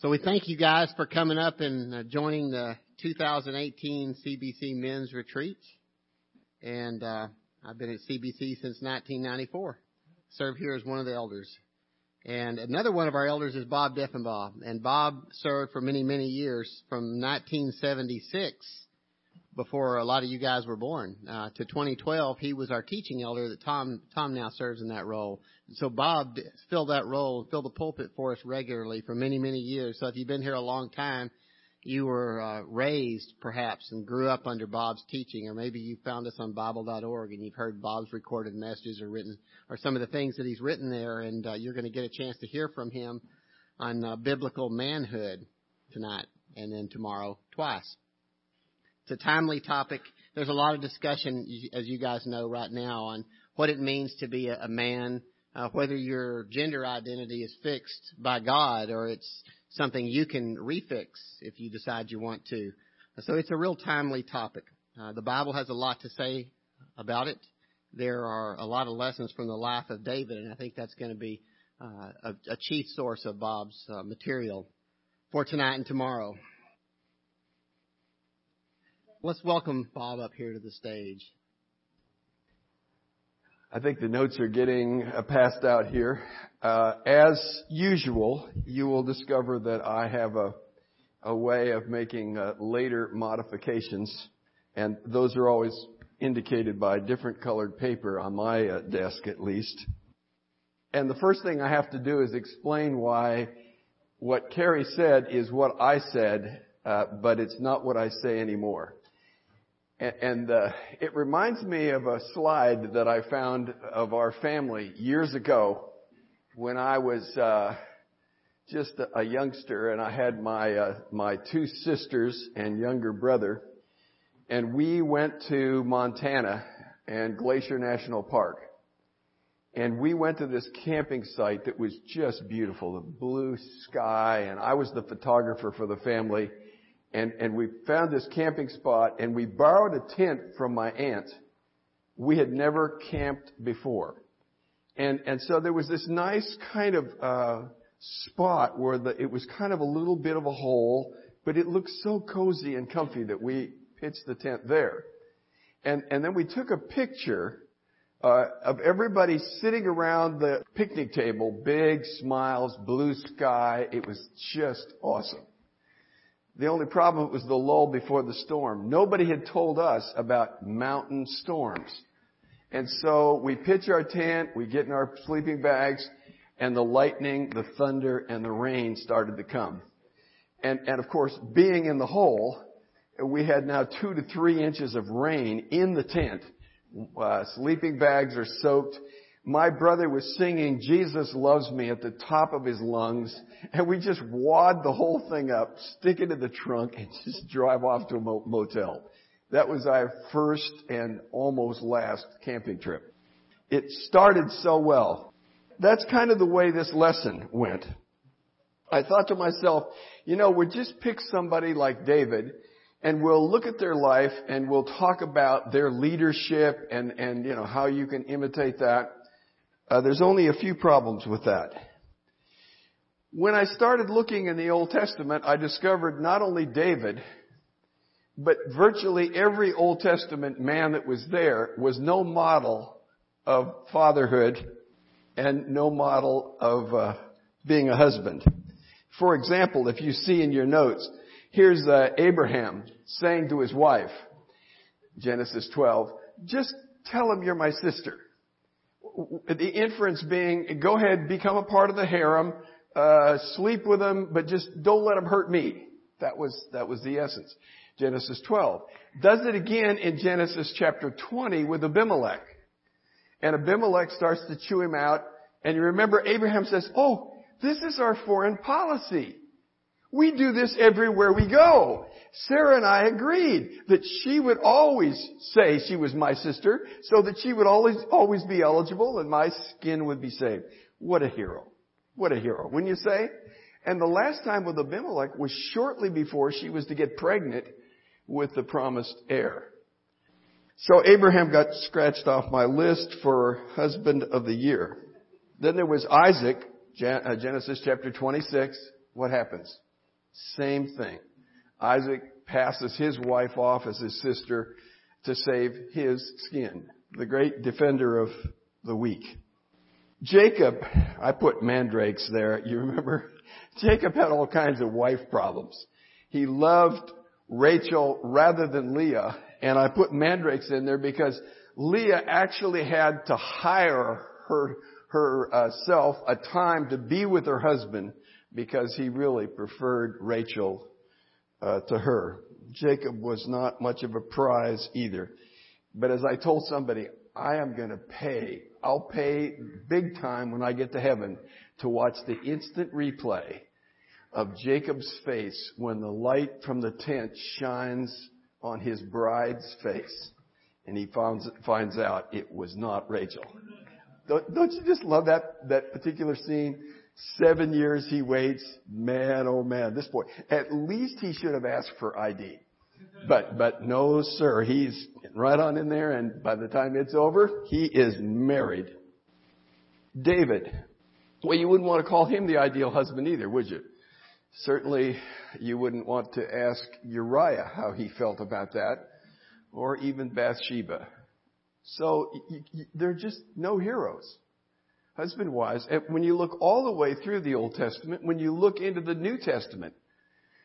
So we thank you guys for coming up and uh, joining the 2018 CBC Men's Retreat. And uh, I've been at CBC since 1994. Serve here as one of the elders. And another one of our elders is Bob Deffenbaugh. And Bob served for many, many years from 1976 before a lot of you guys were born. Uh, to 2012, he was our teaching elder that Tom, Tom now serves in that role. So Bob filled that role, filled the pulpit for us regularly for many, many years. So if you've been here a long time, you were uh, raised perhaps and grew up under Bob's teaching, or maybe you found us on Bible.org and you've heard Bob's recorded messages or written, or some of the things that he's written there, and uh, you're going to get a chance to hear from him on uh, biblical manhood tonight and then tomorrow twice. It's a timely topic. There's a lot of discussion, as you guys know right now, on what it means to be a, man, uh, whether your gender identity is fixed by God or it's something you can refix if you decide you want to. So it's a real timely topic. Uh, the Bible has a lot to say about it. There are a lot of lessons from the life of David, and I think that's going to be uh, a, a, chief source of Bob's uh, material for tonight and tomorrow. Let's welcome Bob up here to the stage. I think the notes are getting uh, passed out here. Uh, as usual, you will discover that I have a, a way of making uh, later modifications, and those are always indicated by different colored paper on my uh, desk at least. And the first thing I have to do is explain why what Carrie said is what I said, uh, but it's not what I say anymore. And uh, it reminds me of a slide that I found of our family years ago when I was uh, just a youngster and I had my uh, my two sisters and younger brother, and we went to Montana and Glacier National Park. And we went to this camping site that was just beautiful, the blue sky, and I was the photographer for the family and, and we found this camping spot and we borrowed a tent from my aunt. We had never camped before. And, and so there was this nice kind of, uh, spot where the, it was kind of a little bit of a hole, but it looked so cozy and comfy that we pitched the tent there. And, and then we took a picture, uh, of everybody sitting around the picnic table, big smiles, blue sky. It was just awesome. The only problem was the lull before the storm. Nobody had told us about mountain storms. And so we pitch our tent, we get in our sleeping bags, and the lightning, the thunder, and the rain started to come. And, and of course, being in the hole, we had now two to three inches of rain in the tent. Uh, sleeping bags are soaked my brother was singing Jesus Loves Me at the top of his lungs, and we just wad the whole thing up, stick it in the trunk, and just drive off to a motel. That was our first and almost last camping trip. It started so well. That's kind of the way this lesson went. I thought to myself, you know, we'll just pick somebody like David and we'll look at their life and we'll talk about their leadership and, and, you know, how you can imitate that. Uh, there's only a few problems with that. When I started looking in the Old Testament, I discovered not only David, but virtually every Old Testament man that was there was no model of fatherhood and no model of uh, being a husband. For example, if you see in your notes, here's uh, Abraham saying to his wife, Genesis 12, just tell him you're my sister the inference being, go ahead, become a part of the harem, uh, sleep with them, but just don't let them hurt me. That was, that was the essence. Genesis 12. Does it again in Genesis chapter 20 with Abimelech. And Abimelech starts to chew him out. And you remember Abraham says, oh, this is our foreign policy. We do this everywhere we go. Sarah and I agreed that she would always say she was my sister so that she would always, always be eligible and my skin would be saved. What a hero. What a hero. Wouldn't you say? And the last time with Abimelech was shortly before she was to get pregnant with the promised heir. So Abraham got scratched off my list for husband of the year. Then there was Isaac, uh, Genesis chapter 26. What happens? Same thing. Isaac passes his wife off as his sister to save his skin. The great defender of the weak. Jacob, I put mandrakes there. You remember? Jacob had all kinds of wife problems. He loved Rachel rather than Leah, and I put mandrakes in there because Leah actually had to hire her herself uh, a time to be with her husband because he really preferred Rachel uh, to her. Jacob was not much of a prize either. But as I told somebody, I am going to pay. I'll pay big time when I get to heaven to watch the instant replay of Jacob's face when the light from the tent shines on his bride's face and he finds, finds out it was not Rachel. Don't, don't you just love that, that particular scene? Seven years he waits. Man, oh man, this boy. At least he should have asked for ID. But, but no sir, he's right on in there and by the time it's over, he is married. David. Well, you wouldn't want to call him the ideal husband either, would you? Certainly you wouldn't want to ask Uriah how he felt about that, or even Bathsheba. So y- y- there are just no heroes, husband wise. When you look all the way through the Old Testament, when you look into the New Testament,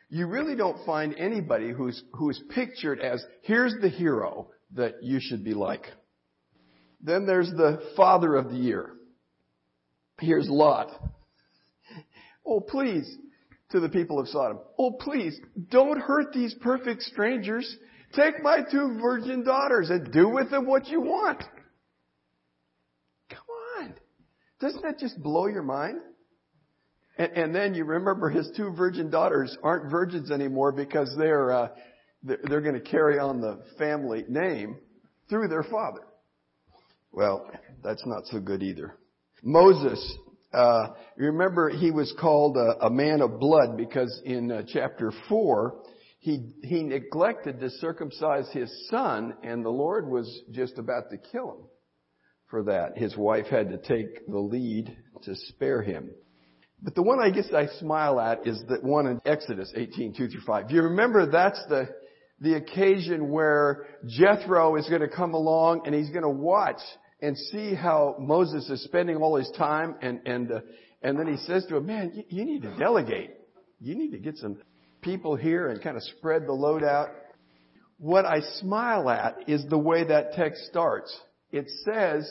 you really don't find anybody who's, who's pictured as, here's the hero that you should be like. Then there's the father of the year. Here's Lot. Oh, please, to the people of Sodom. Oh, please, don't hurt these perfect strangers. Take my two virgin daughters and do with them what you want. Come on. Doesn't that just blow your mind? And, and then you remember his two virgin daughters aren't virgins anymore because they're, uh, they're, they're going to carry on the family name through their father. Well, that's not so good either. Moses uh, you remember he was called a, a man of blood because in uh, chapter 4, he, he neglected to circumcise his son and the Lord was just about to kill him for that. His wife had to take the lead to spare him. But the one I guess I smile at is the one in Exodus 18, 2 through 5. You remember that's the, the occasion where Jethro is going to come along and he's going to watch and see how Moses is spending all his time and, and, uh, and then he says to him, man, you, you need to delegate. You need to get some people here and kind of spread the load out. What I smile at is the way that text starts. It says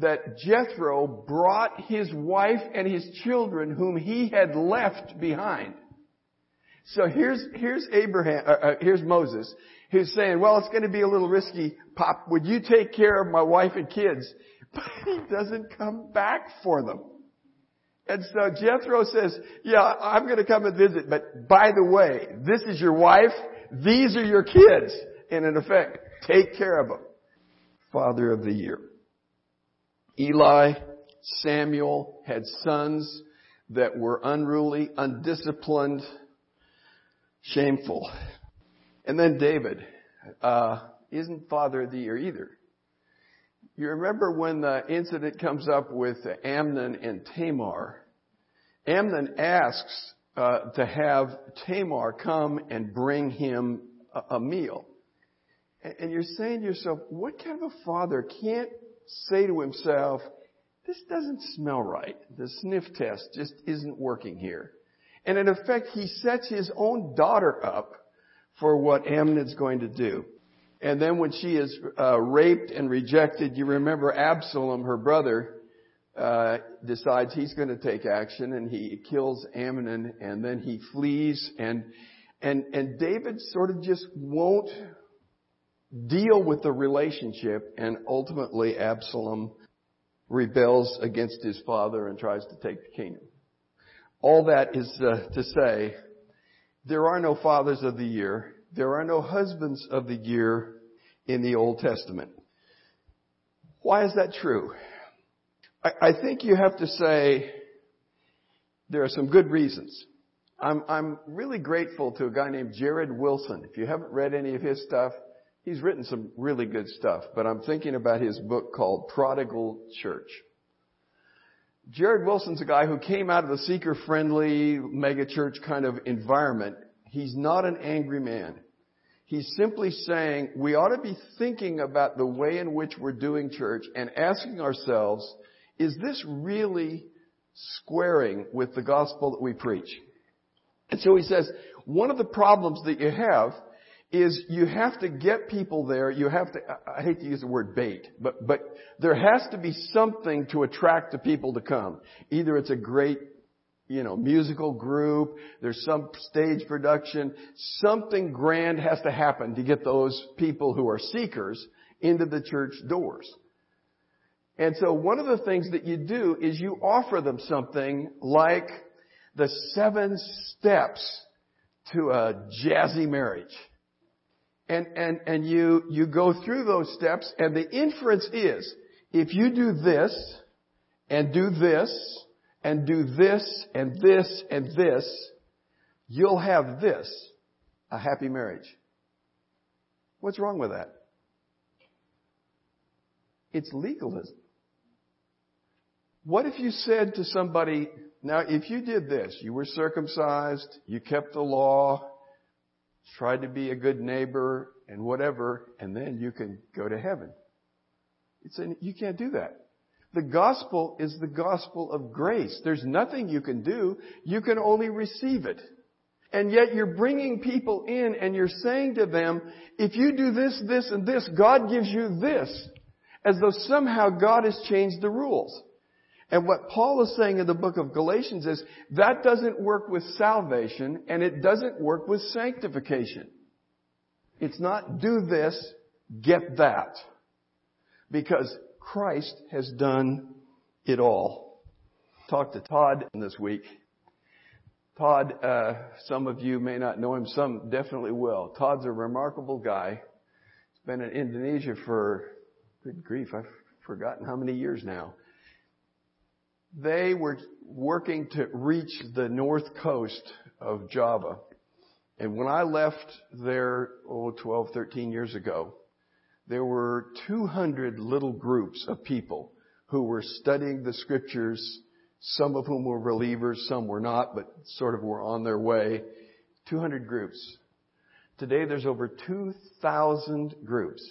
that Jethro brought his wife and his children whom he had left behind. So here's, here's Abraham, uh, uh, here's Moses who's saying, well, it's going to be a little risky. Pop, would you take care of my wife and kids? But he doesn't come back for them. And so Jethro says, yeah, I'm going to come and visit, but by the way, this is your wife, these are your kids. And in effect, take care of them. Father of the year. Eli, Samuel had sons that were unruly, undisciplined, shameful. And then David uh, isn't father of the year either. You remember when the incident comes up with Amnon and Tamar? Amnon asks uh, to have Tamar come and bring him a, a meal. And, and you're saying to yourself, what kind of a father can't say to himself, this doesn't smell right. The sniff test just isn't working here. And in effect, he sets his own daughter up for what Amnon's going to do. And then when she is uh, raped and rejected, you remember Absalom, her brother, uh, decides he's going to take action and he kills Amnon and then he flees and and and David sort of just won't deal with the relationship and ultimately Absalom rebels against his father and tries to take the kingdom. All that is uh, to say there are no fathers of the year. There are no husbands of the year in the Old Testament. Why is that true? I, I think you have to say there are some good reasons. I'm, I'm really grateful to a guy named Jared Wilson. If you haven't read any of his stuff, he's written some really good stuff, but I'm thinking about his book called Prodigal Church. Jared Wilson's a guy who came out of the seeker friendly megachurch kind of environment. He's not an angry man. He's simply saying we ought to be thinking about the way in which we're doing church and asking ourselves, is this really squaring with the gospel that we preach? And so he says, one of the problems that you have is you have to get people there. You have to, I hate to use the word bait, but, but there has to be something to attract the people to come. Either it's a great, you know, musical group, there's some stage production, something grand has to happen to get those people who are seekers into the church doors. And so one of the things that you do is you offer them something like the seven steps to a jazzy marriage and, and, and you, you go through those steps and the inference is, if you do this, and do this, and do this, and this, and this, you'll have this, a happy marriage. What's wrong with that? It's legalism. What if you said to somebody, now if you did this, you were circumcised, you kept the law, tried to be a good neighbor and whatever, and then you can go to heaven. It's an, you can't do that. The gospel is the gospel of grace. There's nothing you can do. You can only receive it. And yet you're bringing people in and you're saying to them, if you do this, this, and this, God gives you this. As though somehow God has changed the rules. And what Paul is saying in the book of Galatians is that doesn't work with salvation and it doesn't work with sanctification. It's not do this, get that. Because Christ has done it all. Talked to Todd this week. Todd, uh, some of you may not know him, some definitely will. Todd's a remarkable guy. He's been in Indonesia for, good grief, I've forgotten how many years now they were working to reach the north coast of Java. And when I left there, oh, 12, 13 years ago, there were 200 little groups of people who were studying the scriptures, some of whom were believers, some were not, but sort of were on their way. 200 groups. Today there's over 2,000 groups.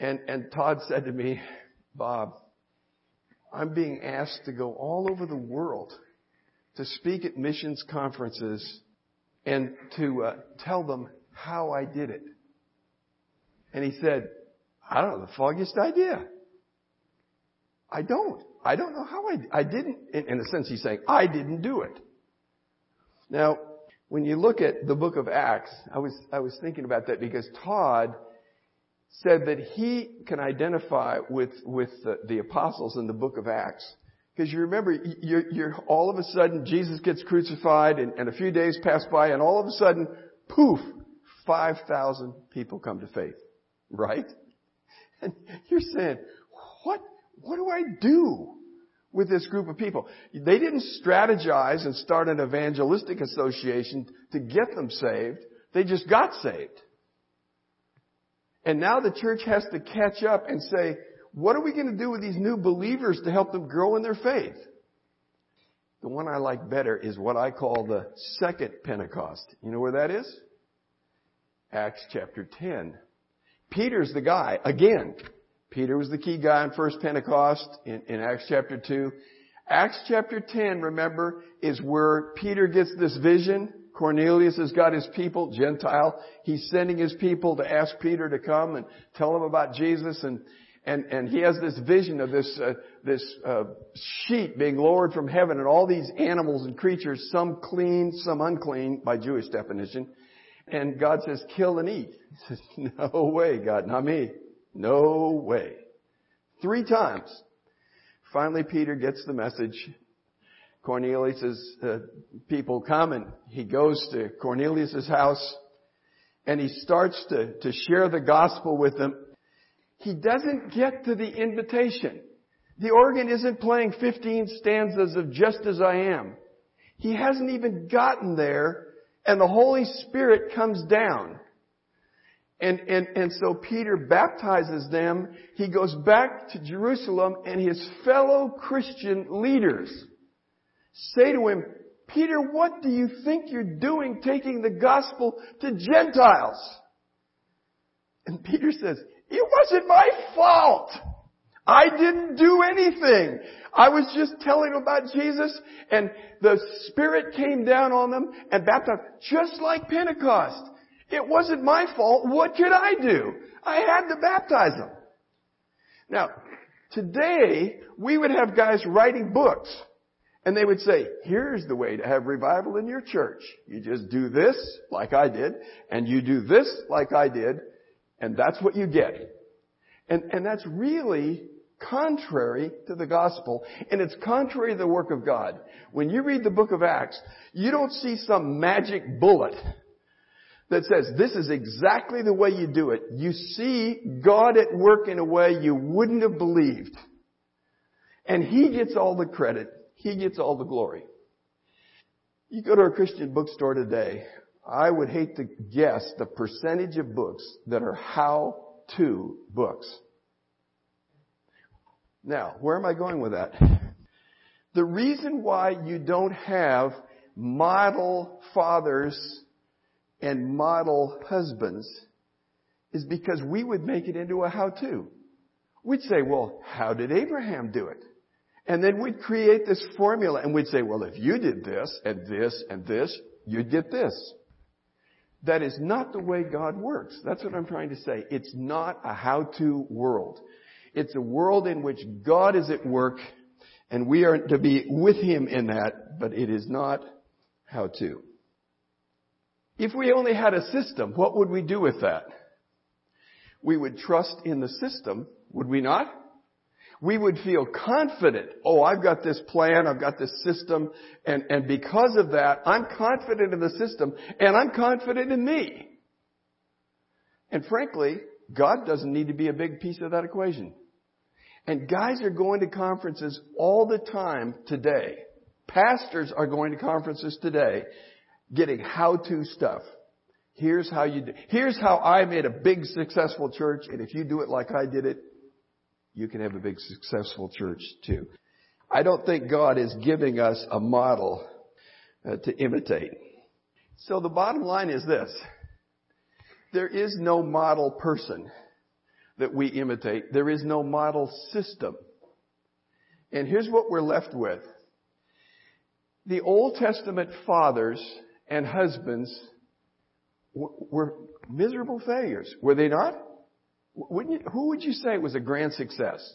And, and Todd said to me, Bob, I'm being asked to go all over the world to speak at missions conferences and to uh, tell them how I did it. And he said, I don't know the foggiest idea. I don't. I don't know how I, I didn't, in, in a sense he's saying, I didn't do it. Now, when you look at the book of Acts, I was, I was thinking about that because Todd said that he can identify with, with the, the apostles in the book of Acts. Because you remember, you're, you're, all of a sudden, Jesus gets crucified and, and a few days pass by and all of a sudden, poof, 5,000 people come to faith. Right? And you're saying, what, what do I do with this group of people? They didn't strategize and start an evangelistic association to get them saved. They just got saved. And now the church has to catch up and say, what are we going to do with these new believers to help them grow in their faith? The one I like better is what I call the second Pentecost. You know where that is? Acts chapter 10. Peter's the guy. Again, Peter was the key guy in first Pentecost in, in Acts chapter 2. Acts chapter 10, remember, is where Peter gets this vision Cornelius has got his people, Gentile. He's sending his people to ask Peter to come and tell them about Jesus and and, and he has this vision of this, uh, this, uh, sheet being lowered from heaven and all these animals and creatures, some clean, some unclean by Jewish definition. And God says, kill and eat. He says, no way, God, not me. No way. Three times. Finally, Peter gets the message Cornelius's uh, people come and he goes to Cornelius's house and he starts to, to share the gospel with them. He doesn't get to the invitation. The organ isn't playing 15 stanzas of just as I am. He hasn't even gotten there and the Holy Spirit comes down. And, and, and so Peter baptizes them. He goes back to Jerusalem and his fellow Christian leaders say to him, Peter, what do you think you're doing taking the gospel to Gentiles? And Peter says, it wasn't my fault. I didn't do anything. I was just telling them about Jesus and the Spirit came down on them and baptized just like Pentecost. It wasn't my fault. What could I do? I had to baptize them. Now, today, we would have guys writing books and they would say, here's the way to have revival in your church. You just do this, like I did, and you do this, like I did, and that's what you get. And, and that's really contrary to the gospel, and it's contrary to the work of God. When you read the book of Acts, you don't see some magic bullet that says this is exactly the way you do it. You see God at work in a way you wouldn't have believed. And He gets all the credit. He gets all the glory. You go to a Christian bookstore today, I would hate to guess the percentage of books that are how-to books. Now, where am I going with that? The reason why you don't have model fathers and model husbands is because we would make it into a how-to. We'd say, well, how did Abraham do it? And then we'd create this formula and we'd say, well, if you did this and this and this, you'd get this. That is not the way God works. That's what I'm trying to say. It's not a how-to world. It's a world in which God is at work and we are to be with Him in that, but it is not how-to. If we only had a system, what would we do with that? We would trust in the system, would we not? We would feel confident, oh, I've got this plan, I've got this system, and, and because of that, I'm confident in the system, and I'm confident in me. And frankly, God doesn't need to be a big piece of that equation. And guys are going to conferences all the time today. Pastors are going to conferences today getting how-to stuff. Here's how you do. Here's how I made a big successful church, and if you do it like I did it, you can have a big successful church too. I don't think God is giving us a model uh, to imitate. So the bottom line is this. There is no model person that we imitate. There is no model system. And here's what we're left with. The Old Testament fathers and husbands were miserable failures, were they not? You, who would you say was a grand success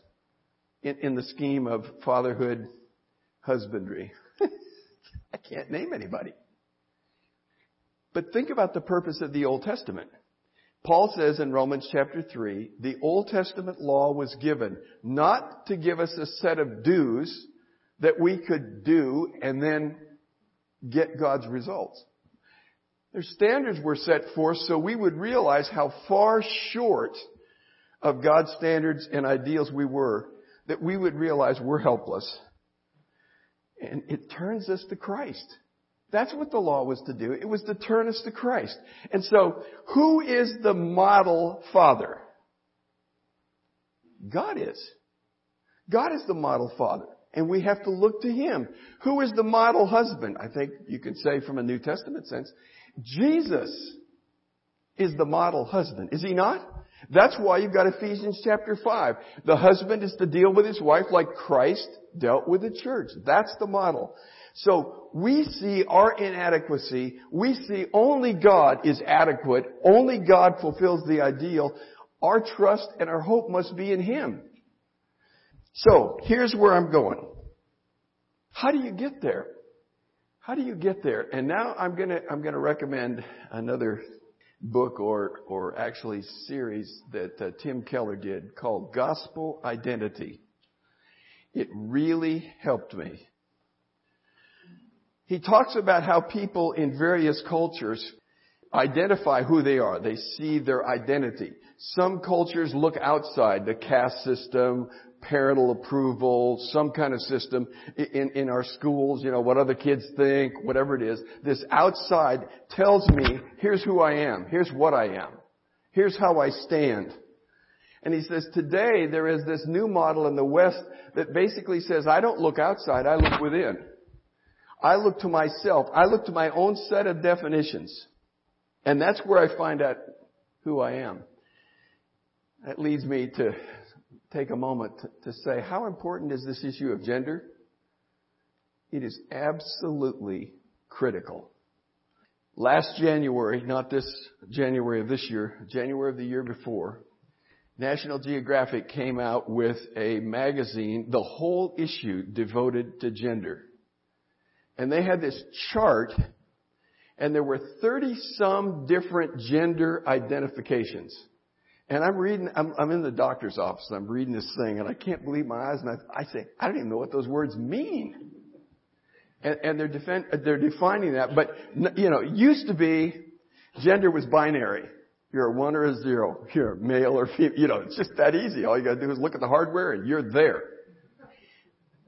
in, in the scheme of fatherhood, husbandry? I can't name anybody. But think about the purpose of the Old Testament. Paul says in Romans chapter 3, the Old Testament law was given not to give us a set of do's that we could do and then get God's results. Their standards were set forth so we would realize how far short of God's standards and ideals we were, that we would realize we're helpless. And it turns us to Christ. That's what the law was to do. It was to turn us to Christ. And so, who is the model father? God is. God is the model father. And we have to look to Him. Who is the model husband? I think you could say from a New Testament sense. Jesus is the model husband. Is He not? That's why you've got Ephesians chapter 5. The husband is to deal with his wife like Christ dealt with the church. That's the model. So we see our inadequacy. We see only God is adequate. Only God fulfills the ideal. Our trust and our hope must be in Him. So here's where I'm going. How do you get there? How do you get there? And now I'm gonna, I'm gonna recommend another book or, or actually series that uh, Tim Keller did called Gospel Identity. It really helped me. He talks about how people in various cultures identify who they are. They see their identity. Some cultures look outside the caste system, parental approval, some kind of system in, in our schools, you know, what other kids think, whatever it is. This outside tells me, here's who I am, here's what I am. Here's how I stand. And he says, today there is this new model in the West that basically says, I don't look outside, I look within. I look to myself. I look to my own set of definitions. And that's where I find out who I am. That leads me to take a moment to, say, how important is this issue of gender? It is absolutely critical. Last January, not this January of this year, January of the year before, National Geographic came out with a magazine, the whole issue devoted to gender. And they had this chart, and there were 30 some different gender identifications. And I'm reading, I'm, I'm, in the doctor's office, I'm reading this thing, and I can't believe my eyes, and I, I say, I don't even know what those words mean. And, and they're, defend, they're defining that, but, you know, used to be, gender was binary. You're a one or a zero. You're male or female. You know, it's just that easy. All you gotta do is look at the hardware and you're there.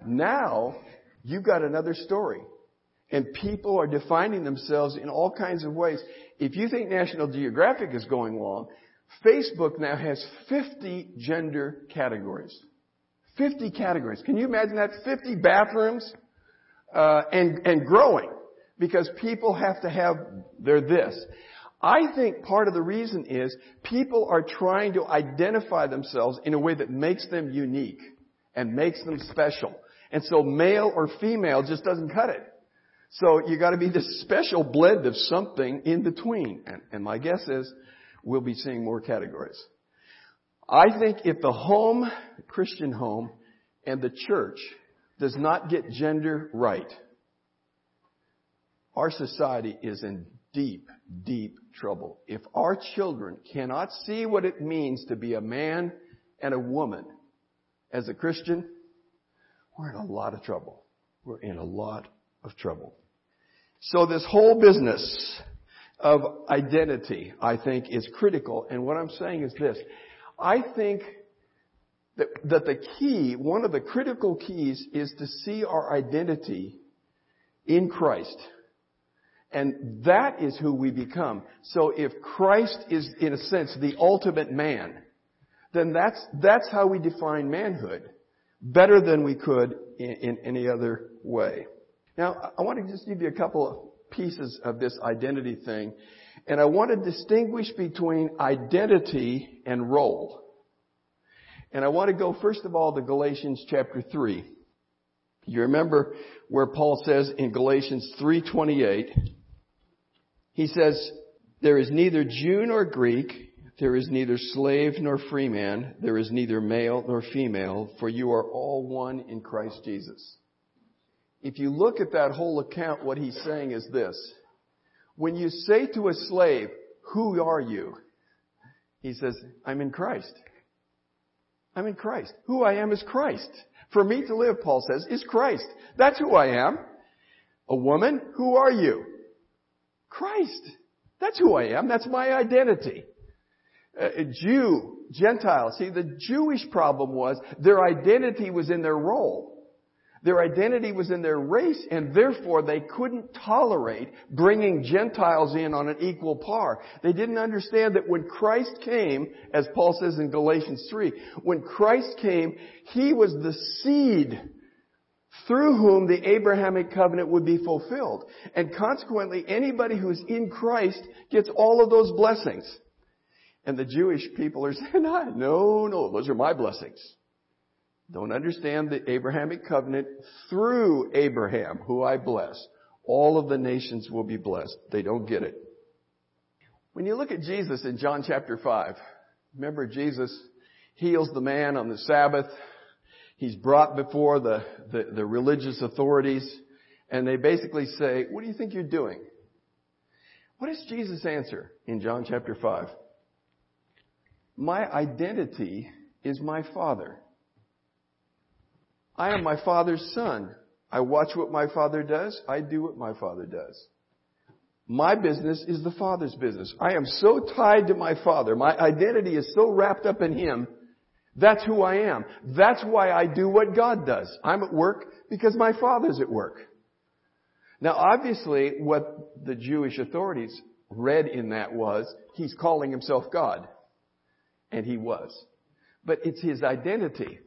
Now, you've got another story. And people are defining themselves in all kinds of ways. If you think National Geographic is going long, Facebook now has 50 gender categories. 50 categories. Can you imagine that? 50 bathrooms, uh, and, and growing. Because people have to have their this. I think part of the reason is people are trying to identify themselves in a way that makes them unique and makes them special. And so male or female just doesn't cut it. So you gotta be this special blend of something in between. And, and my guess is we'll be seeing more categories. I think if the home, Christian home, and the church does not get gender right, our society is in deep, deep trouble. If our children cannot see what it means to be a man and a woman as a Christian, we're in a lot of trouble. We're in a lot of trouble. So this whole business of identity, I think, is critical. And what I'm saying is this. I think that, that the key, one of the critical keys is to see our identity in Christ. And that is who we become. So if Christ is, in a sense, the ultimate man, then that's, that's how we define manhood. Better than we could in, in any other way. Now, I want to just give you a couple of pieces of this identity thing. And I want to distinguish between identity and role. And I want to go first of all to Galatians chapter 3. You remember where Paul says in Galatians 3:28, he says, there is neither Jew nor Greek, there is neither slave nor free man, there is neither male nor female, for you are all one in Christ Jesus. If you look at that whole account, what he's saying is this. When you say to a slave, who are you? He says, I'm in Christ. I'm in Christ. Who I am is Christ. For me to live, Paul says, is Christ. That's who I am. A woman, who are you? Christ. That's who I am. That's my identity. A Jew, Gentile. See, the Jewish problem was their identity was in their role. Their identity was in their race, and therefore they couldn't tolerate bringing Gentiles in on an equal par. They didn't understand that when Christ came, as Paul says in Galatians 3, when Christ came, He was the seed through whom the Abrahamic covenant would be fulfilled. And consequently, anybody who's in Christ gets all of those blessings. And the Jewish people are saying, no, no, those are my blessings. Don't understand the Abrahamic covenant through Abraham, who I bless. All of the nations will be blessed. They don't get it. When you look at Jesus in John chapter 5, remember Jesus heals the man on the Sabbath. He's brought before the, the, the religious authorities and they basically say, what do you think you're doing? What does Jesus answer in John chapter 5? My identity is my Father. I am my Father's son. I watch what my Father does. I do what my Father does. My business is the Father's business. I am so tied to my Father. My identity is so wrapped up in Him that's who I am. That's why I do what God does. I'm at work because my Father's at work. Now obviously what the Jewish authorities read in that was, He's calling Himself God. And he was. But it's his identity.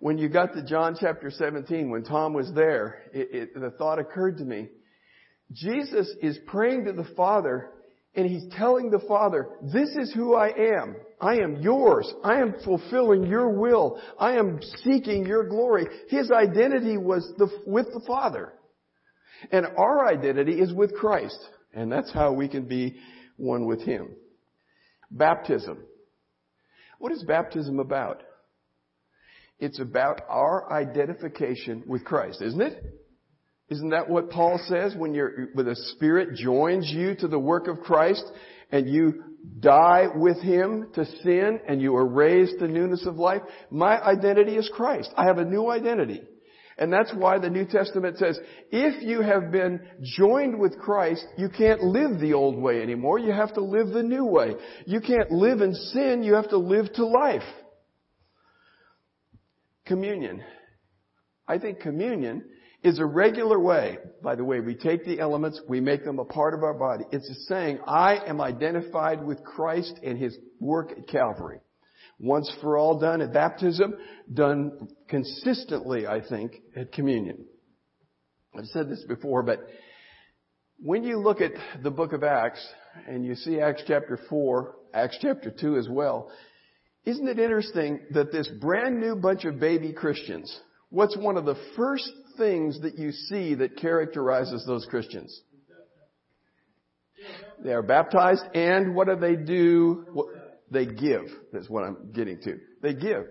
When you got to John chapter 17, when Tom was there, it, it, the thought occurred to me, Jesus is praying to the Father and he's telling the Father, this is who I am. I am yours. I am fulfilling your will. I am seeking your glory. His identity was the, with the Father. And our identity is with Christ. And that's how we can be one with Him. Baptism. What is baptism about? It's about our identification with Christ, isn't it? Isn't that what Paul says when you're, when the Spirit joins you to the work of Christ and you die with Him to sin and you are raised to newness of life? My identity is Christ. I have a new identity. And that's why the New Testament says, if you have been joined with Christ, you can't live the old way anymore. You have to live the new way. You can't live in sin. You have to live to life. Communion. I think communion is a regular way, by the way, we take the elements, we make them a part of our body. It's a saying, I am identified with Christ and His work at Calvary. Once for all done at baptism, done consistently, I think, at communion. I've said this before, but when you look at the book of Acts, and you see Acts chapter 4, Acts chapter 2 as well, isn't it interesting that this brand new bunch of baby Christians, what's one of the first things that you see that characterizes those Christians? They are baptized and what do they do? They give. That's what I'm getting to. They give.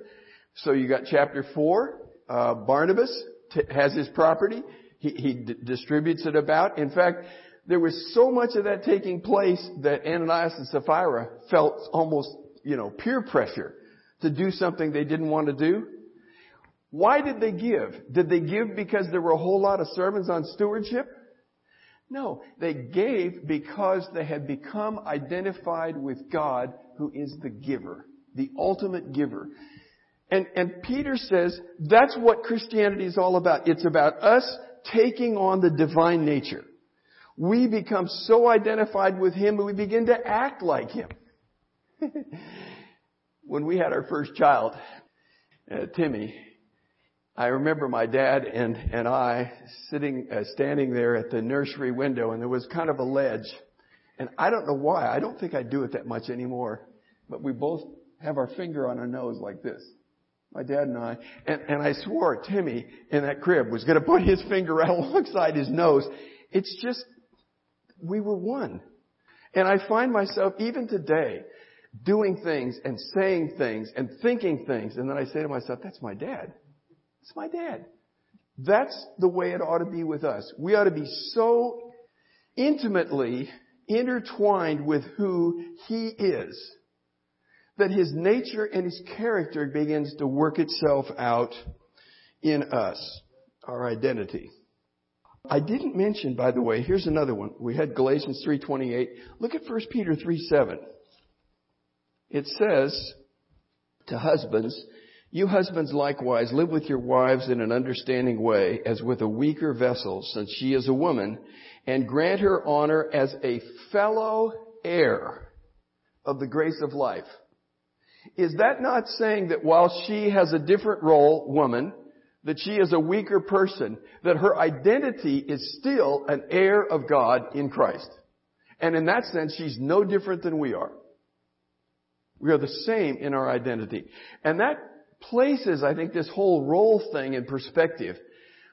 So you got chapter 4, uh, Barnabas t- has his property. He, he d- distributes it about. In fact, there was so much of that taking place that Ananias and Sapphira felt almost, you know, peer pressure to do something they didn't want to do. Why did they give? Did they give because there were a whole lot of sermons on stewardship? No, they gave because they had become identified with God who is the giver, the ultimate giver. And, and Peter says that's what Christianity is all about. It's about us taking on the divine nature. We become so identified with Him that we begin to act like Him. when we had our first child, uh, Timmy, I remember my dad and, and I sitting, uh, standing there at the nursery window and there was kind of a ledge. And I don't know why. I don't think I do it that much anymore. But we both have our finger on our nose like this. My dad and I. And, and I swore Timmy in that crib was going to put his finger right alongside his nose. It's just, we were one. And I find myself even today doing things and saying things and thinking things. And then I say to myself, that's my dad. That's my dad. That's the way it ought to be with us. We ought to be so intimately intertwined with who He is that His nature and His character begins to work itself out in us, our identity. I didn't mention, by the way, here's another one. We had Galatians 3.28. Look at 1 Peter 3.7. It says to husbands, you husbands likewise live with your wives in an understanding way as with a weaker vessel since she is a woman and grant her honor as a fellow heir of the grace of life. Is that not saying that while she has a different role, woman, that she is a weaker person, that her identity is still an heir of God in Christ? And in that sense, she's no different than we are. We are the same in our identity. And that places, I think, this whole role thing in perspective.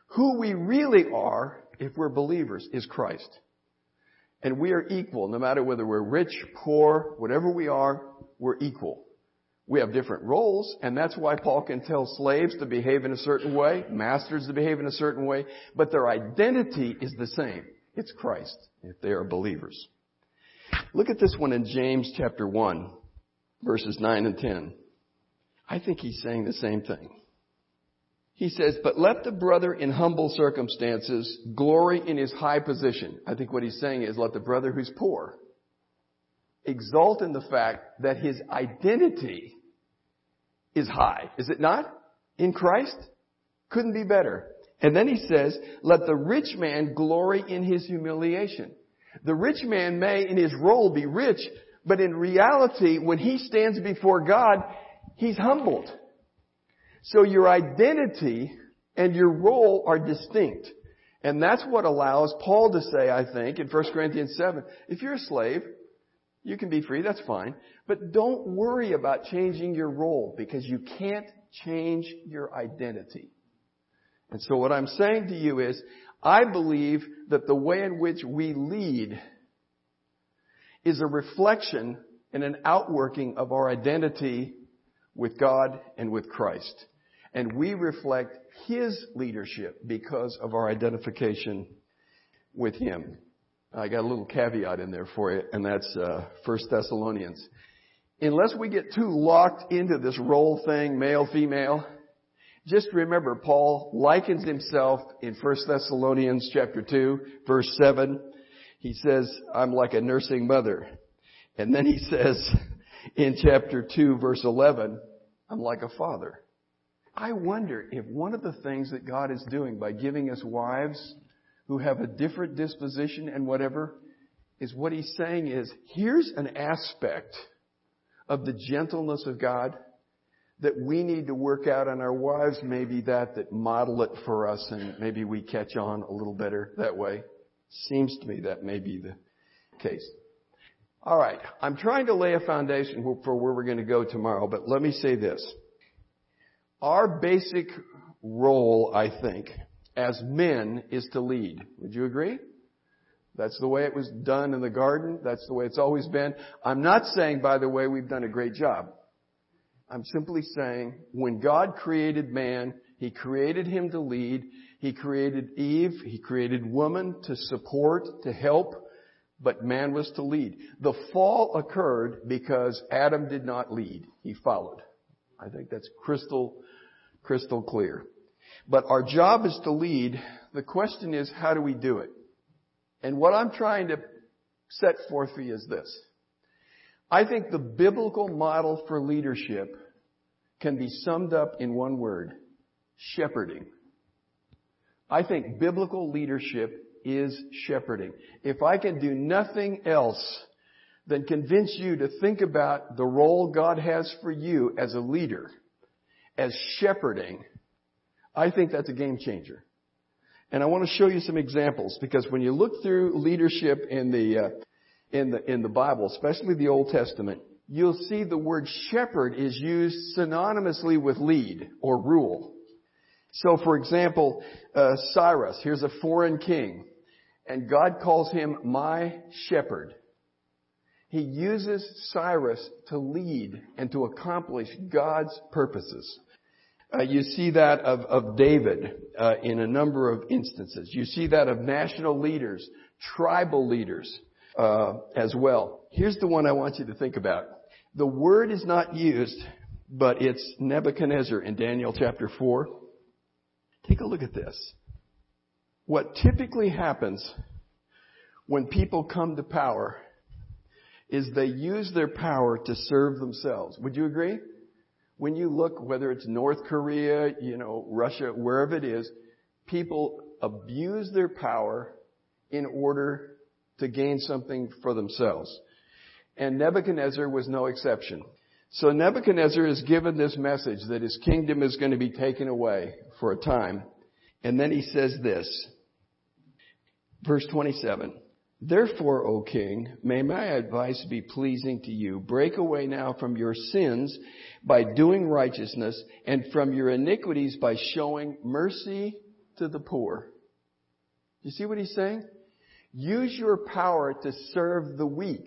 Who we really are, if we're believers, is Christ. And we are equal, no matter whether we're rich, poor, whatever we are, we're equal. We have different roles, and that's why Paul can tell slaves to behave in a certain way, masters to behave in a certain way, but their identity is the same. It's Christ, if they are believers. Look at this one in James chapter 1, verses 9 and 10. I think he's saying the same thing. He says, but let the brother in humble circumstances glory in his high position. I think what he's saying is let the brother who's poor exalt in the fact that his identity is high. Is it not? In Christ? Couldn't be better. And then he says, let the rich man glory in his humiliation. The rich man may in his role be rich, But in reality, when he stands before God, he's humbled. So your identity and your role are distinct. And that's what allows Paul to say, I think, in 1 Corinthians 7, if you're a slave, you can be free, that's fine. But don't worry about changing your role because you can't change your identity. And so what I'm saying to you is, I believe that the way in which we lead is a reflection and an outworking of our identity with God and with Christ. And we reflect His leadership because of our identification with Him. I got a little caveat in there for you, and that's uh, 1 Thessalonians. Unless we get too locked into this role thing, male, female, just remember Paul likens himself in 1 Thessalonians chapter 2, verse 7. He says, I'm like a nursing mother. And then he says in chapter 2, verse 11, I'm like a father. I wonder if one of the things that God is doing by giving us wives who have a different disposition and whatever is what he's saying is here's an aspect of the gentleness of God that we need to work out on our wives, maybe that that model it for us and maybe we catch on a little better that way. Seems to me that may be the case. All right. I'm trying to lay a foundation for where we're going to go tomorrow, but let me say this. Our basic role, I think, as men is to lead. Would you agree? That's the way it was done in the garden. That's the way it's always been. I'm not saying, by the way, we've done a great job. I'm simply saying when God created man, He created him to lead. He created Eve. He created woman to support, to help, but man was to lead. The fall occurred because Adam did not lead. He followed. I think that's crystal, crystal clear. But our job is to lead. The question is, how do we do it? And what I'm trying to set forth for you is this. I think the biblical model for leadership can be summed up in one word. Shepherding. I think biblical leadership is shepherding. If I can do nothing else than convince you to think about the role God has for you as a leader, as shepherding, I think that's a game changer. And I want to show you some examples because when you look through leadership in the uh, in the in the Bible, especially the Old Testament, you'll see the word shepherd is used synonymously with lead or rule. So, for example, uh, Cyrus, here's a foreign king, and God calls him my shepherd. He uses Cyrus to lead and to accomplish God's purposes. Uh, you see that of, of David uh, in a number of instances. You see that of national leaders, tribal leaders uh, as well. Here's the one I want you to think about. The word is not used, but it's Nebuchadnezzar in Daniel chapter 4. Take a look at this. What typically happens when people come to power is they use their power to serve themselves. Would you agree? when you look, whether it's North Korea, you know, Russia, wherever it is, people abuse their power in order to gain something for themselves. And Nebuchadnezzar was no exception. So Nebuchadnezzar is given this message that his kingdom is going to be taken away for a time. And then he says this, verse 27. Therefore, O king, may my advice be pleasing to you. Break away now from your sins by doing righteousness and from your iniquities by showing mercy to the poor. You see what he's saying? Use your power to serve the weak.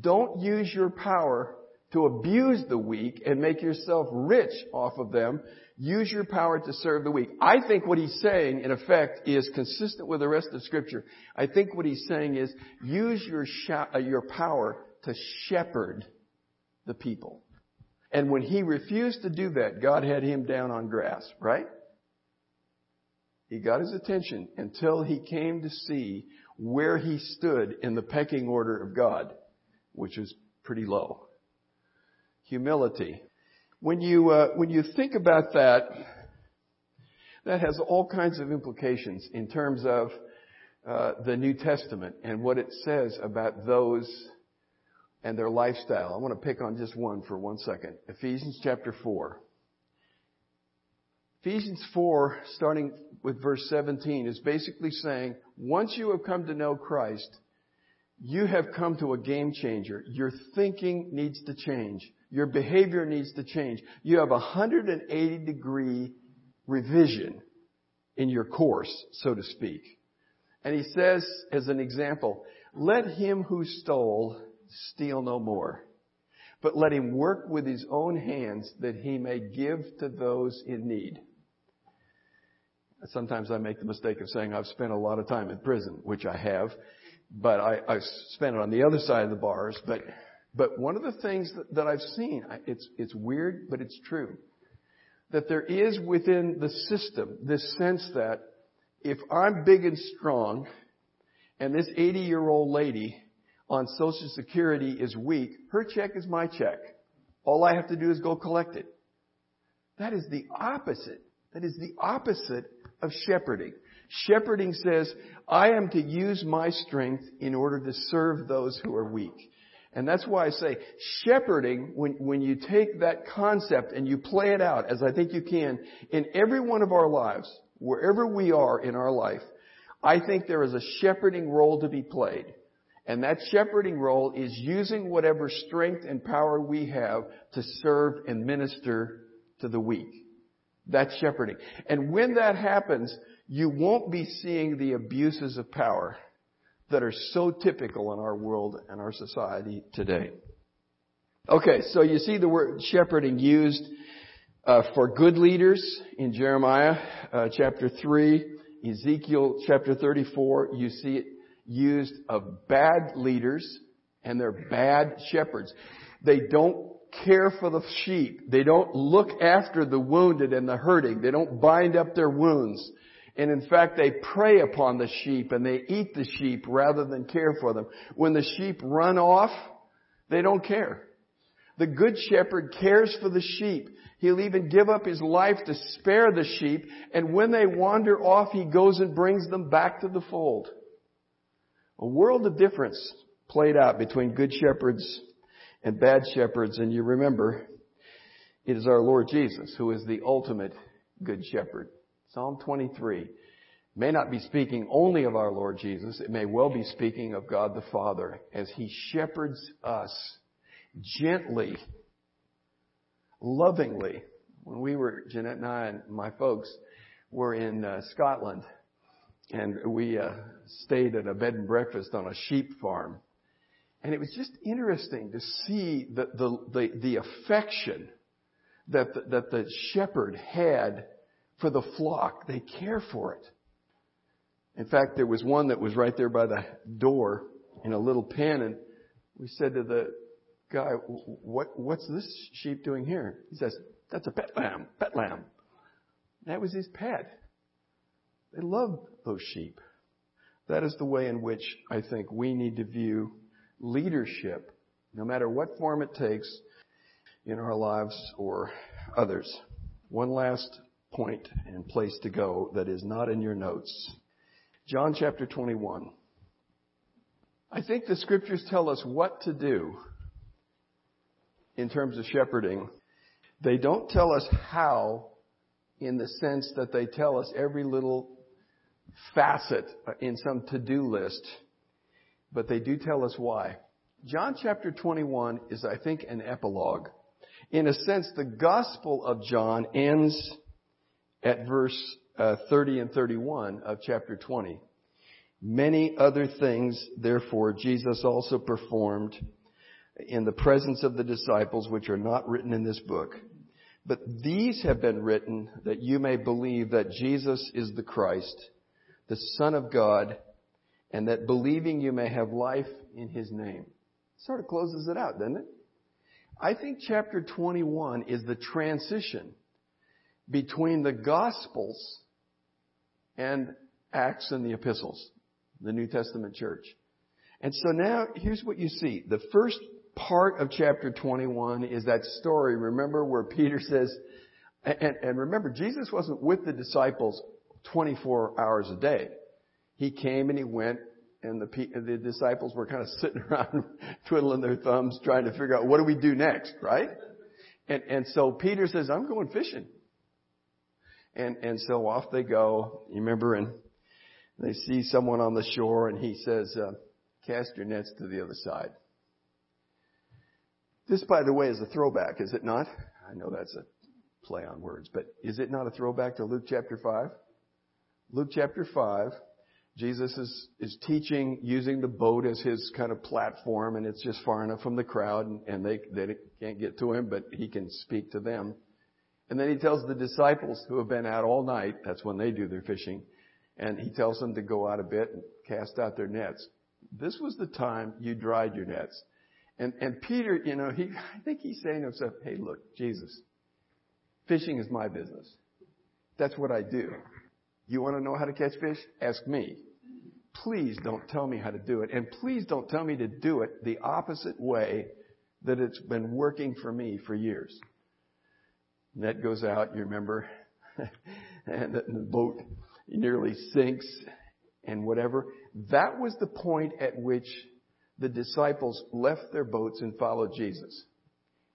Don't use your power to abuse the weak and make yourself rich off of them. Use your power to serve the weak. I think what he's saying, in effect, is consistent with the rest of scripture. I think what he's saying is use your, sh- uh, your power to shepherd the people. And when he refused to do that, God had him down on grass, right? He got his attention until he came to see where he stood in the pecking order of God, which was pretty low humility. When you, uh, when you think about that, that has all kinds of implications in terms of uh, the New Testament and what it says about those and their lifestyle. I want to pick on just one for one second. Ephesians chapter 4. Ephesians 4, starting with verse 17, is basically saying, once you have come to know Christ, you have come to a game changer. Your thinking needs to change. Your behavior needs to change. You have a 180 degree revision in your course, so to speak. And he says, as an example, let him who stole steal no more, but let him work with his own hands that he may give to those in need. Sometimes I make the mistake of saying I've spent a lot of time in prison, which I have, but I, I spent it on the other side of the bars. But, but one of the things that, that I've seen, it's, it's weird, but it's true, that there is within the system this sense that if I'm big and strong, and this 80 year old lady on Social Security is weak, her check is my check. All I have to do is go collect it. That is the opposite. That is the opposite of shepherding. Shepherding says, I am to use my strength in order to serve those who are weak. And that's why I say shepherding, when, when you take that concept and you play it out, as I think you can, in every one of our lives, wherever we are in our life, I think there is a shepherding role to be played. And that shepherding role is using whatever strength and power we have to serve and minister to the weak. That's shepherding. And when that happens, you won't be seeing the abuses of power that are so typical in our world and our society today. Okay, so you see the word shepherding used uh, for good leaders in Jeremiah uh, chapter 3, Ezekiel chapter 34. You see it used of bad leaders and they're bad shepherds. They don't care for the sheep. They don't look after the wounded and the hurting. They don't bind up their wounds. And in fact, they prey upon the sheep and they eat the sheep rather than care for them. When the sheep run off, they don't care. The good shepherd cares for the sheep. He'll even give up his life to spare the sheep. And when they wander off, he goes and brings them back to the fold. A world of difference played out between good shepherds and bad shepherds. And you remember, it is our Lord Jesus who is the ultimate good shepherd. Psalm 23 may not be speaking only of our Lord Jesus. It may well be speaking of God the Father as He shepherds us gently, lovingly. When we were, Jeanette and I and my folks were in uh, Scotland and we uh, stayed at a bed and breakfast on a sheep farm. And it was just interesting to see the, the, the, the affection that the, that the shepherd had for the flock. They care for it. In fact, there was one that was right there by the door in a little pen, and we said to the guy, "What what's this sheep doing here?" He says, "That's a pet lamb. Pet lamb." That was his pet. They love those sheep. That is the way in which I think we need to view leadership, no matter what form it takes in our lives or others. One last point and place to go that is not in your notes. John chapter 21. I think the scriptures tell us what to do in terms of shepherding. They don't tell us how in the sense that they tell us every little facet in some to-do list, but they do tell us why. John chapter 21 is, I think, an epilogue. In a sense, the Gospel of John ends at verse uh, 30 and 31 of chapter 20. Many other things, therefore, Jesus also performed in the presence of the disciples, which are not written in this book. But these have been written that you may believe that Jesus is the Christ, the Son of God, and that believing you may have life in His name. Sort of closes it out, doesn't it? I think chapter 21 is the transition between the Gospels and Acts and the Epistles, the New Testament church. And so now here's what you see. The first part of chapter 21 is that story, remember, where Peter says, and, and remember, Jesus wasn't with the disciples 24 hours a day. He came and he went and the, the disciples were kind of sitting around twiddling their thumbs trying to figure out what do we do next, right? And, and so Peter says, I'm going fishing. And, and so off they go. You remember, and they see someone on the shore and he says, uh, cast your nets to the other side. This, by the way, is a throwback, is it not? I know that's a play on words, but is it not a throwback to Luke chapter 5? Luke chapter 5, Jesus is, is teaching using the boat as his kind of platform and it's just far enough from the crowd and, and they, they can't get to him, but he can speak to them. And then he tells the disciples who have been out all night, that's when they do their fishing, and he tells them to go out a bit and cast out their nets. This was the time you dried your nets. And, and Peter, you know, he, I think he's saying to himself, hey look, Jesus, fishing is my business. That's what I do. You want to know how to catch fish? Ask me. Please don't tell me how to do it. And please don't tell me to do it the opposite way that it's been working for me for years. Net goes out, you remember, and the boat nearly sinks and whatever. That was the point at which the disciples left their boats and followed Jesus.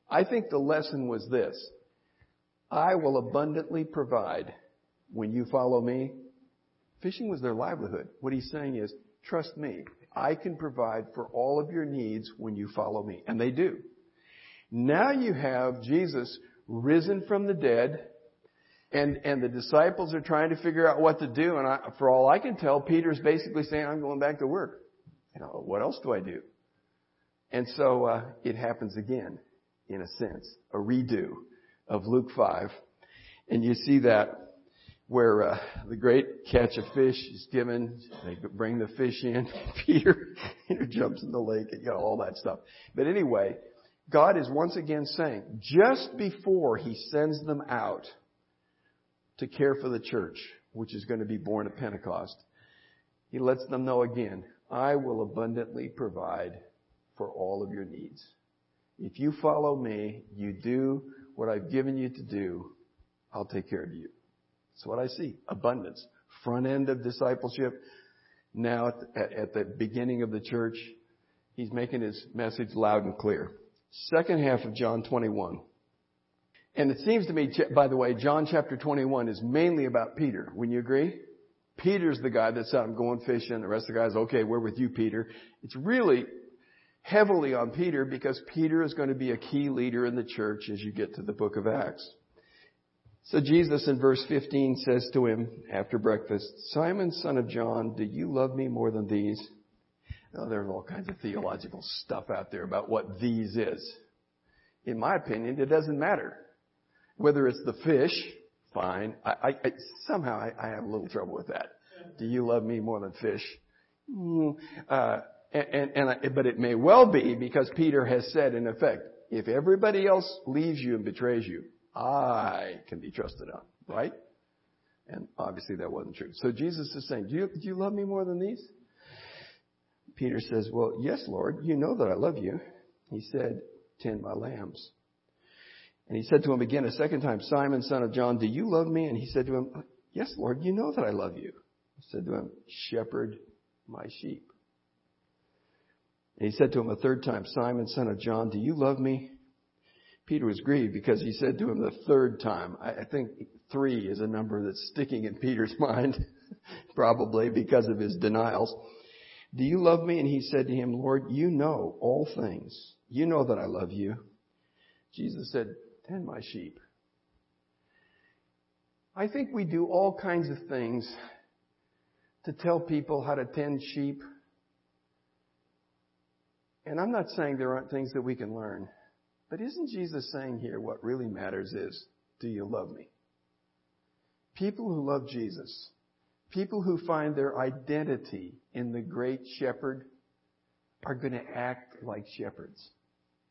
I think the lesson was this. I will abundantly provide when you follow me. Fishing was their livelihood. What he's saying is, trust me. I can provide for all of your needs when you follow me. And they do. Now you have Jesus risen from the dead, and, and the disciples are trying to figure out what to do. And I, for all I can tell, Peter's basically saying, I'm going back to work. You know, what else do I do? And so uh, it happens again, in a sense, a redo of Luke 5. And you see that where uh, the great catch of fish is given. They bring the fish in. Peter, Peter jumps in the lake and you know, all that stuff. But anyway, God is once again saying, just before He sends them out to care for the church, which is going to be born at Pentecost, He lets them know again, I will abundantly provide for all of your needs. If you follow me, you do what I've given you to do, I'll take care of you. That's what I see. Abundance. Front end of discipleship. Now at, the beginning of the church, he's making his message loud and clear. Second half of John 21. And it seems to me, by the way, John chapter 21 is mainly about Peter. Wouldn't you agree? Peter's the guy that's out going fishing. The rest of the guys, okay, we're with you, Peter. It's really heavily on Peter because Peter is going to be a key leader in the church as you get to the book of Acts. So Jesus in verse 15 says to him after breakfast, Simon, son of John, do you love me more than these? Now, there's all kinds of theological stuff out there about what these is. In my opinion, it doesn't matter. Whether it's the fish, fine. I, I, I somehow I, I, have a little trouble with that. Do you love me more than fish? Mm, uh, and, and, and but it may well be because Peter has said, in effect, if everybody else leaves you and betrays you, I can be trusted on, right? And obviously that wasn't true. So Jesus is saying, do you, do you love me more than these? Peter says, well, yes, Lord, you know that I love you. He said, tend my lambs. And he said to him again a second time, Simon, son of John, do you love me? And he said to him, yes, Lord, you know that I love you. He said to him, shepherd my sheep. And he said to him a third time, Simon, son of John, do you love me? Peter was grieved because he said to him the third time. I think three is a number that's sticking in Peter's mind, probably because of his denials. Do you love me? And he said to him, Lord, you know all things. You know that I love you. Jesus said, tend my sheep. I think we do all kinds of things to tell people how to tend sheep. And I'm not saying there aren't things that we can learn. But isn't Jesus saying here what really matters is, do you love me? People who love Jesus, people who find their identity in the great shepherd are going to act like shepherds.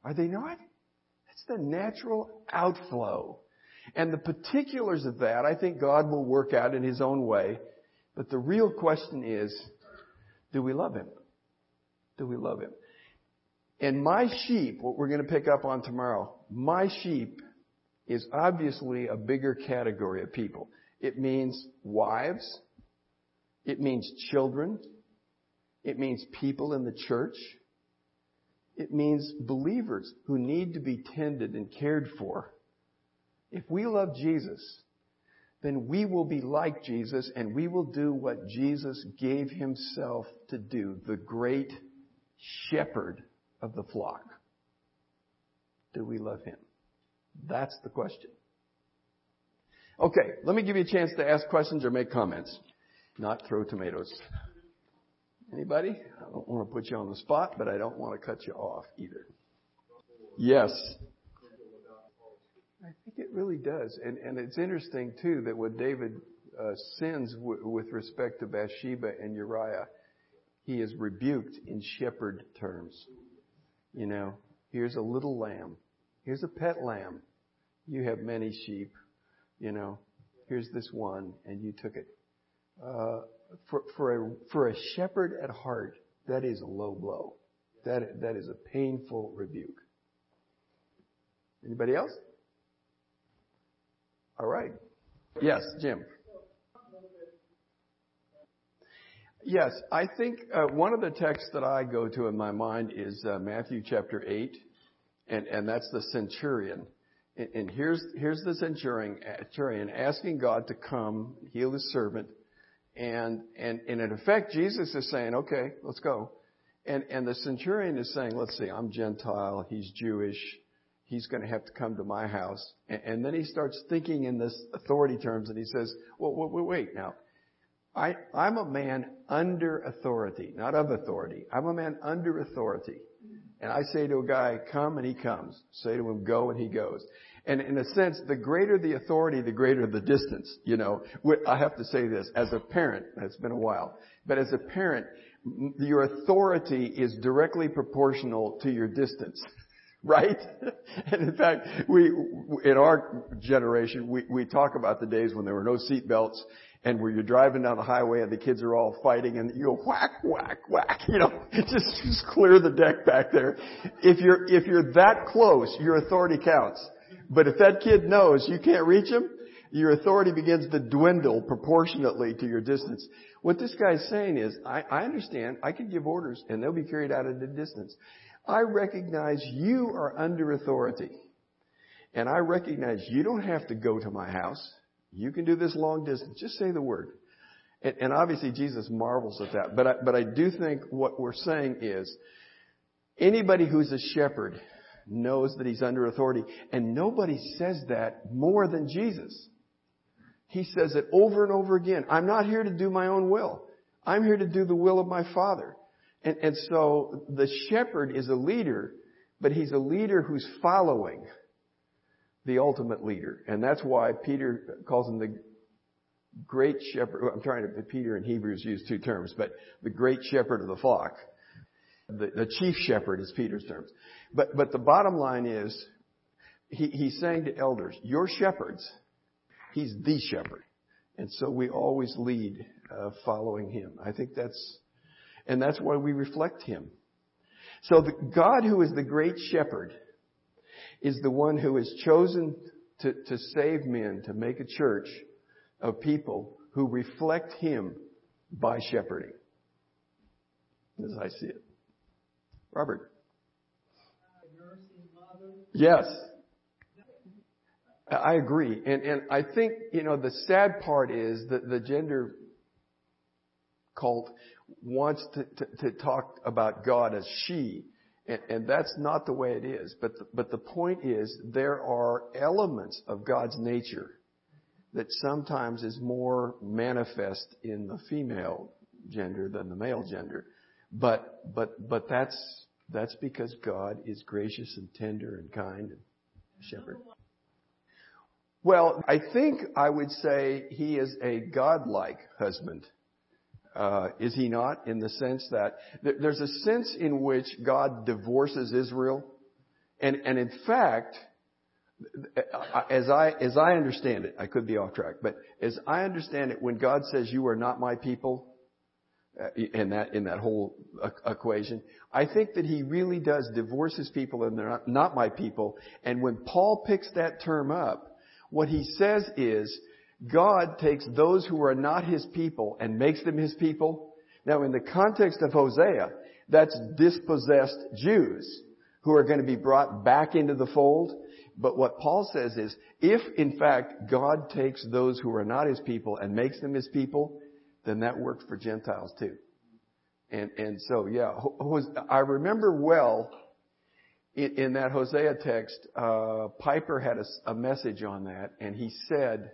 Are they not? That's the natural outflow. And the particulars of that, I think God will work out in His own way. But the real question is, do we love Him? Do we love Him? And my sheep, what we're going to pick up on tomorrow, my sheep is obviously a bigger category of people. It means wives. It means children. It means people in the church. It means believers who need to be tended and cared for. If we love Jesus, then we will be like Jesus and we will do what Jesus gave himself to do, the great shepherd of the flock. Do we love him? That's the question. Okay, let me give you a chance to ask questions or make comments. Not throw tomatoes. Anybody? I don't want to put you on the spot, but I don't want to cut you off either. Yes. I think it really does. And, and it's interesting too that what David uh, sins w- with respect to Bathsheba and Uriah, he is rebuked in shepherd terms. You know, here's a little lamb. Here's a pet lamb. You have many sheep. You know, here's this one and you took it. Uh, for, for a, for a shepherd at heart, that is a low blow. That, that is a painful rebuke. Anybody else? All right. Yes, Jim. Yes, I think uh, one of the texts that I go to in my mind is uh, Matthew chapter 8, and, and that's the centurion. And, and here's, here's the centurion, centurion asking God to come heal his servant. And, and, and in effect, Jesus is saying, okay, let's go. And, and the centurion is saying, let's see, I'm Gentile, he's Jewish, he's going to have to come to my house. And, and then he starts thinking in this authority terms and he says, well, wait, wait now. I, I'm a man under authority, not of authority. I'm a man under authority. And I say to a guy, come and he comes. Say to him, go and he goes. And in a sense, the greater the authority, the greater the distance. You know, I have to say this as a parent. It's been a while, but as a parent, your authority is directly proportional to your distance. Right? and in fact, we, in our generation, we, we talk about the days when there were no seat belts and where you're driving down the highway and the kids are all fighting and you go whack, whack, whack, you know, just, just clear the deck back there. If you're, if you're that close, your authority counts. But if that kid knows you can't reach him, your authority begins to dwindle proportionately to your distance. What this guy's saying is, I, I understand, I can give orders and they'll be carried out at a distance. I recognize you are under authority. And I recognize you don't have to go to my house. You can do this long distance. Just say the word. And, and obviously Jesus marvels at that. But I, but I do think what we're saying is anybody who's a shepherd knows that he's under authority. And nobody says that more than Jesus. He says it over and over again. I'm not here to do my own will. I'm here to do the will of my Father. And, and so the shepherd is a leader, but he's a leader who's following the ultimate leader. And that's why Peter calls him the great shepherd. I'm trying to, Peter and Hebrews use two terms, but the great shepherd of the flock. The, the chief shepherd is Peter's terms. But, but the bottom line is, he, he's saying to elders, you're shepherds. He's the shepherd. And so we always lead uh, following him. I think that's, and that's why we reflect him. So the God who is the great shepherd is the one who has chosen to, to save men, to make a church of people who reflect him by shepherding. As I see it. Robert. Yes. I agree. And, and I think, you know, the sad part is that the gender cult wants to, to, to talk about God as she. And, and, that's not the way it is. But the, but the point is there are elements of God's nature that sometimes is more manifest in the female gender than the male gender. But, but, but that's, that's because God is gracious and tender and kind and shepherd. Well, I think I would say he is a godlike husband. Uh, is he not? In the sense that there's a sense in which God divorces Israel, and and in fact, as I as I understand it, I could be off track, but as I understand it, when God says you are not my people, uh, Uh, in that in that whole equation. I think that he really does divorce his people and they're not, not my people. And when Paul picks that term up, what he says is God takes those who are not his people and makes them his people Now in the context of Hosea, that's dispossessed Jews who are going to be brought back into the fold. But what Paul says is, if in fact God takes those who are not his people and makes them his people, then that works for Gentiles too. And, and so, yeah, I remember well in, in that Hosea text, uh, Piper had a, a message on that and he said,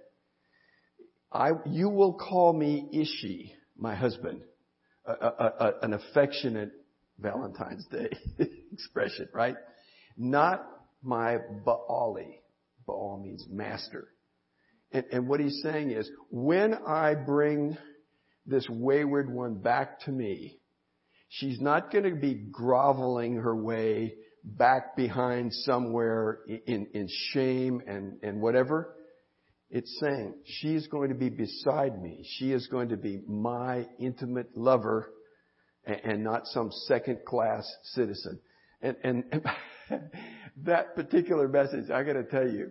I, you will call me Ishi, my husband, a, a, a, an affectionate Valentine's Day expression, right? Not my Baali. Baal means master. And, and what he's saying is, when I bring this wayward one back to me, she's not going to be groveling her way back behind somewhere in, in shame and, and whatever. It's saying she is going to be beside me. She is going to be my intimate lover and, and not some second class citizen. And, and, and that particular message, I gotta tell you,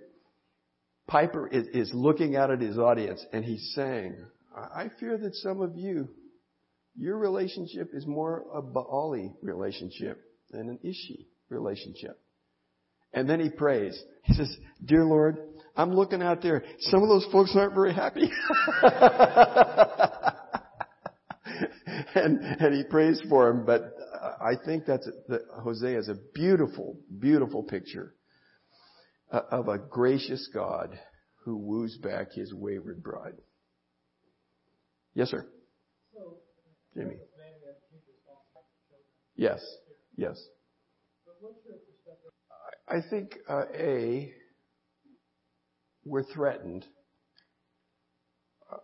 Piper is, is looking out at his audience and he's saying, I fear that some of you, your relationship is more a Baali relationship than an Ishi relationship. And then he prays. He says, Dear Lord, I'm looking out there. Some of those folks aren't very happy. and, and he prays for him, but uh, I think that's, that Hosea is a beautiful, beautiful picture uh, of a gracious God who woos back his wayward bride. Yes, sir. Jamie. Yes. Yes. I think uh, a we're threatened.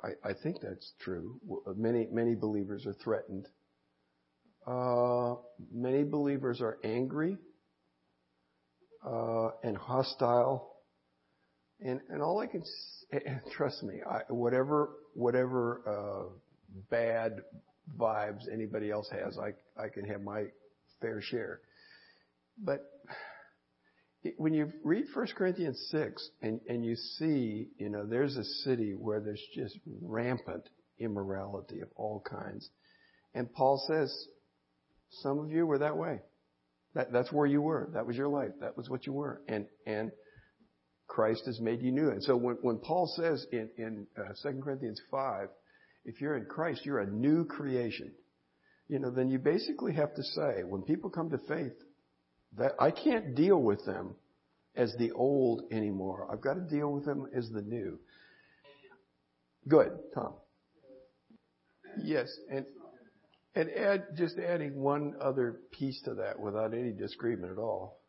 I, I, think that's true. Many many believers are threatened. Uh, many believers are angry uh, and hostile, and and all I can trust me, I, whatever whatever uh, bad vibes anybody else has, I I can have my fair share. But when you read 1 Corinthians 6 and, and you see, you know, there's a city where there's just rampant immorality of all kinds. And Paul says, some of you were that way. That, that's where you were. That was your life. That was what you were. And, and Christ has made you new. And so when, when Paul says in, in uh, 2 Corinthians 5, if you're in Christ, you're a new creation. You know, then you basically have to say, when people come to faith, that I can't deal with them as the old anymore. I've got to deal with them as the new. Good, Tom. Yes, and and add just adding one other piece to that without any disagreement at all.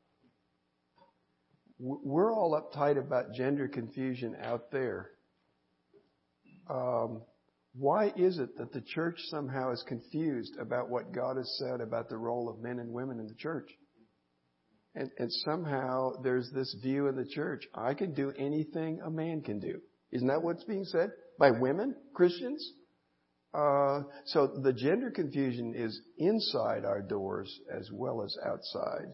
We're all uptight about gender confusion out there. Um, why is it that the church somehow is confused about what God has said about the role of men and women in the church? And, and somehow there's this view in the church, I can do anything a man can do. Isn't that what's being said? By women, Christians? Uh, so the gender confusion is inside our doors as well as outside.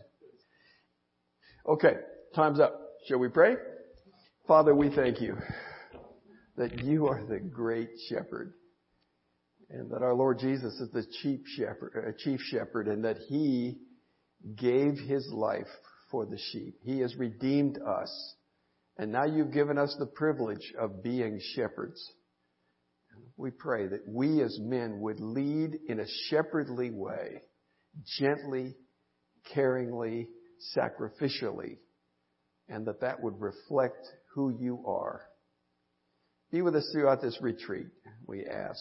Okay, time's up. Shall we pray? Father, we thank you that you are the great shepherd and that our Lord Jesus is the chief shepherd, chief shepherd and that he gave his life for the sheep. He has redeemed us. And now you've given us the privilege of being shepherds. We pray that we as men would lead in a shepherdly way, gently, caringly, sacrificially, and that that would reflect who you are. Be with us throughout this retreat, we ask.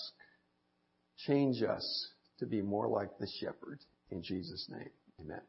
Change us to be more like the shepherd. In Jesus' name. Amen.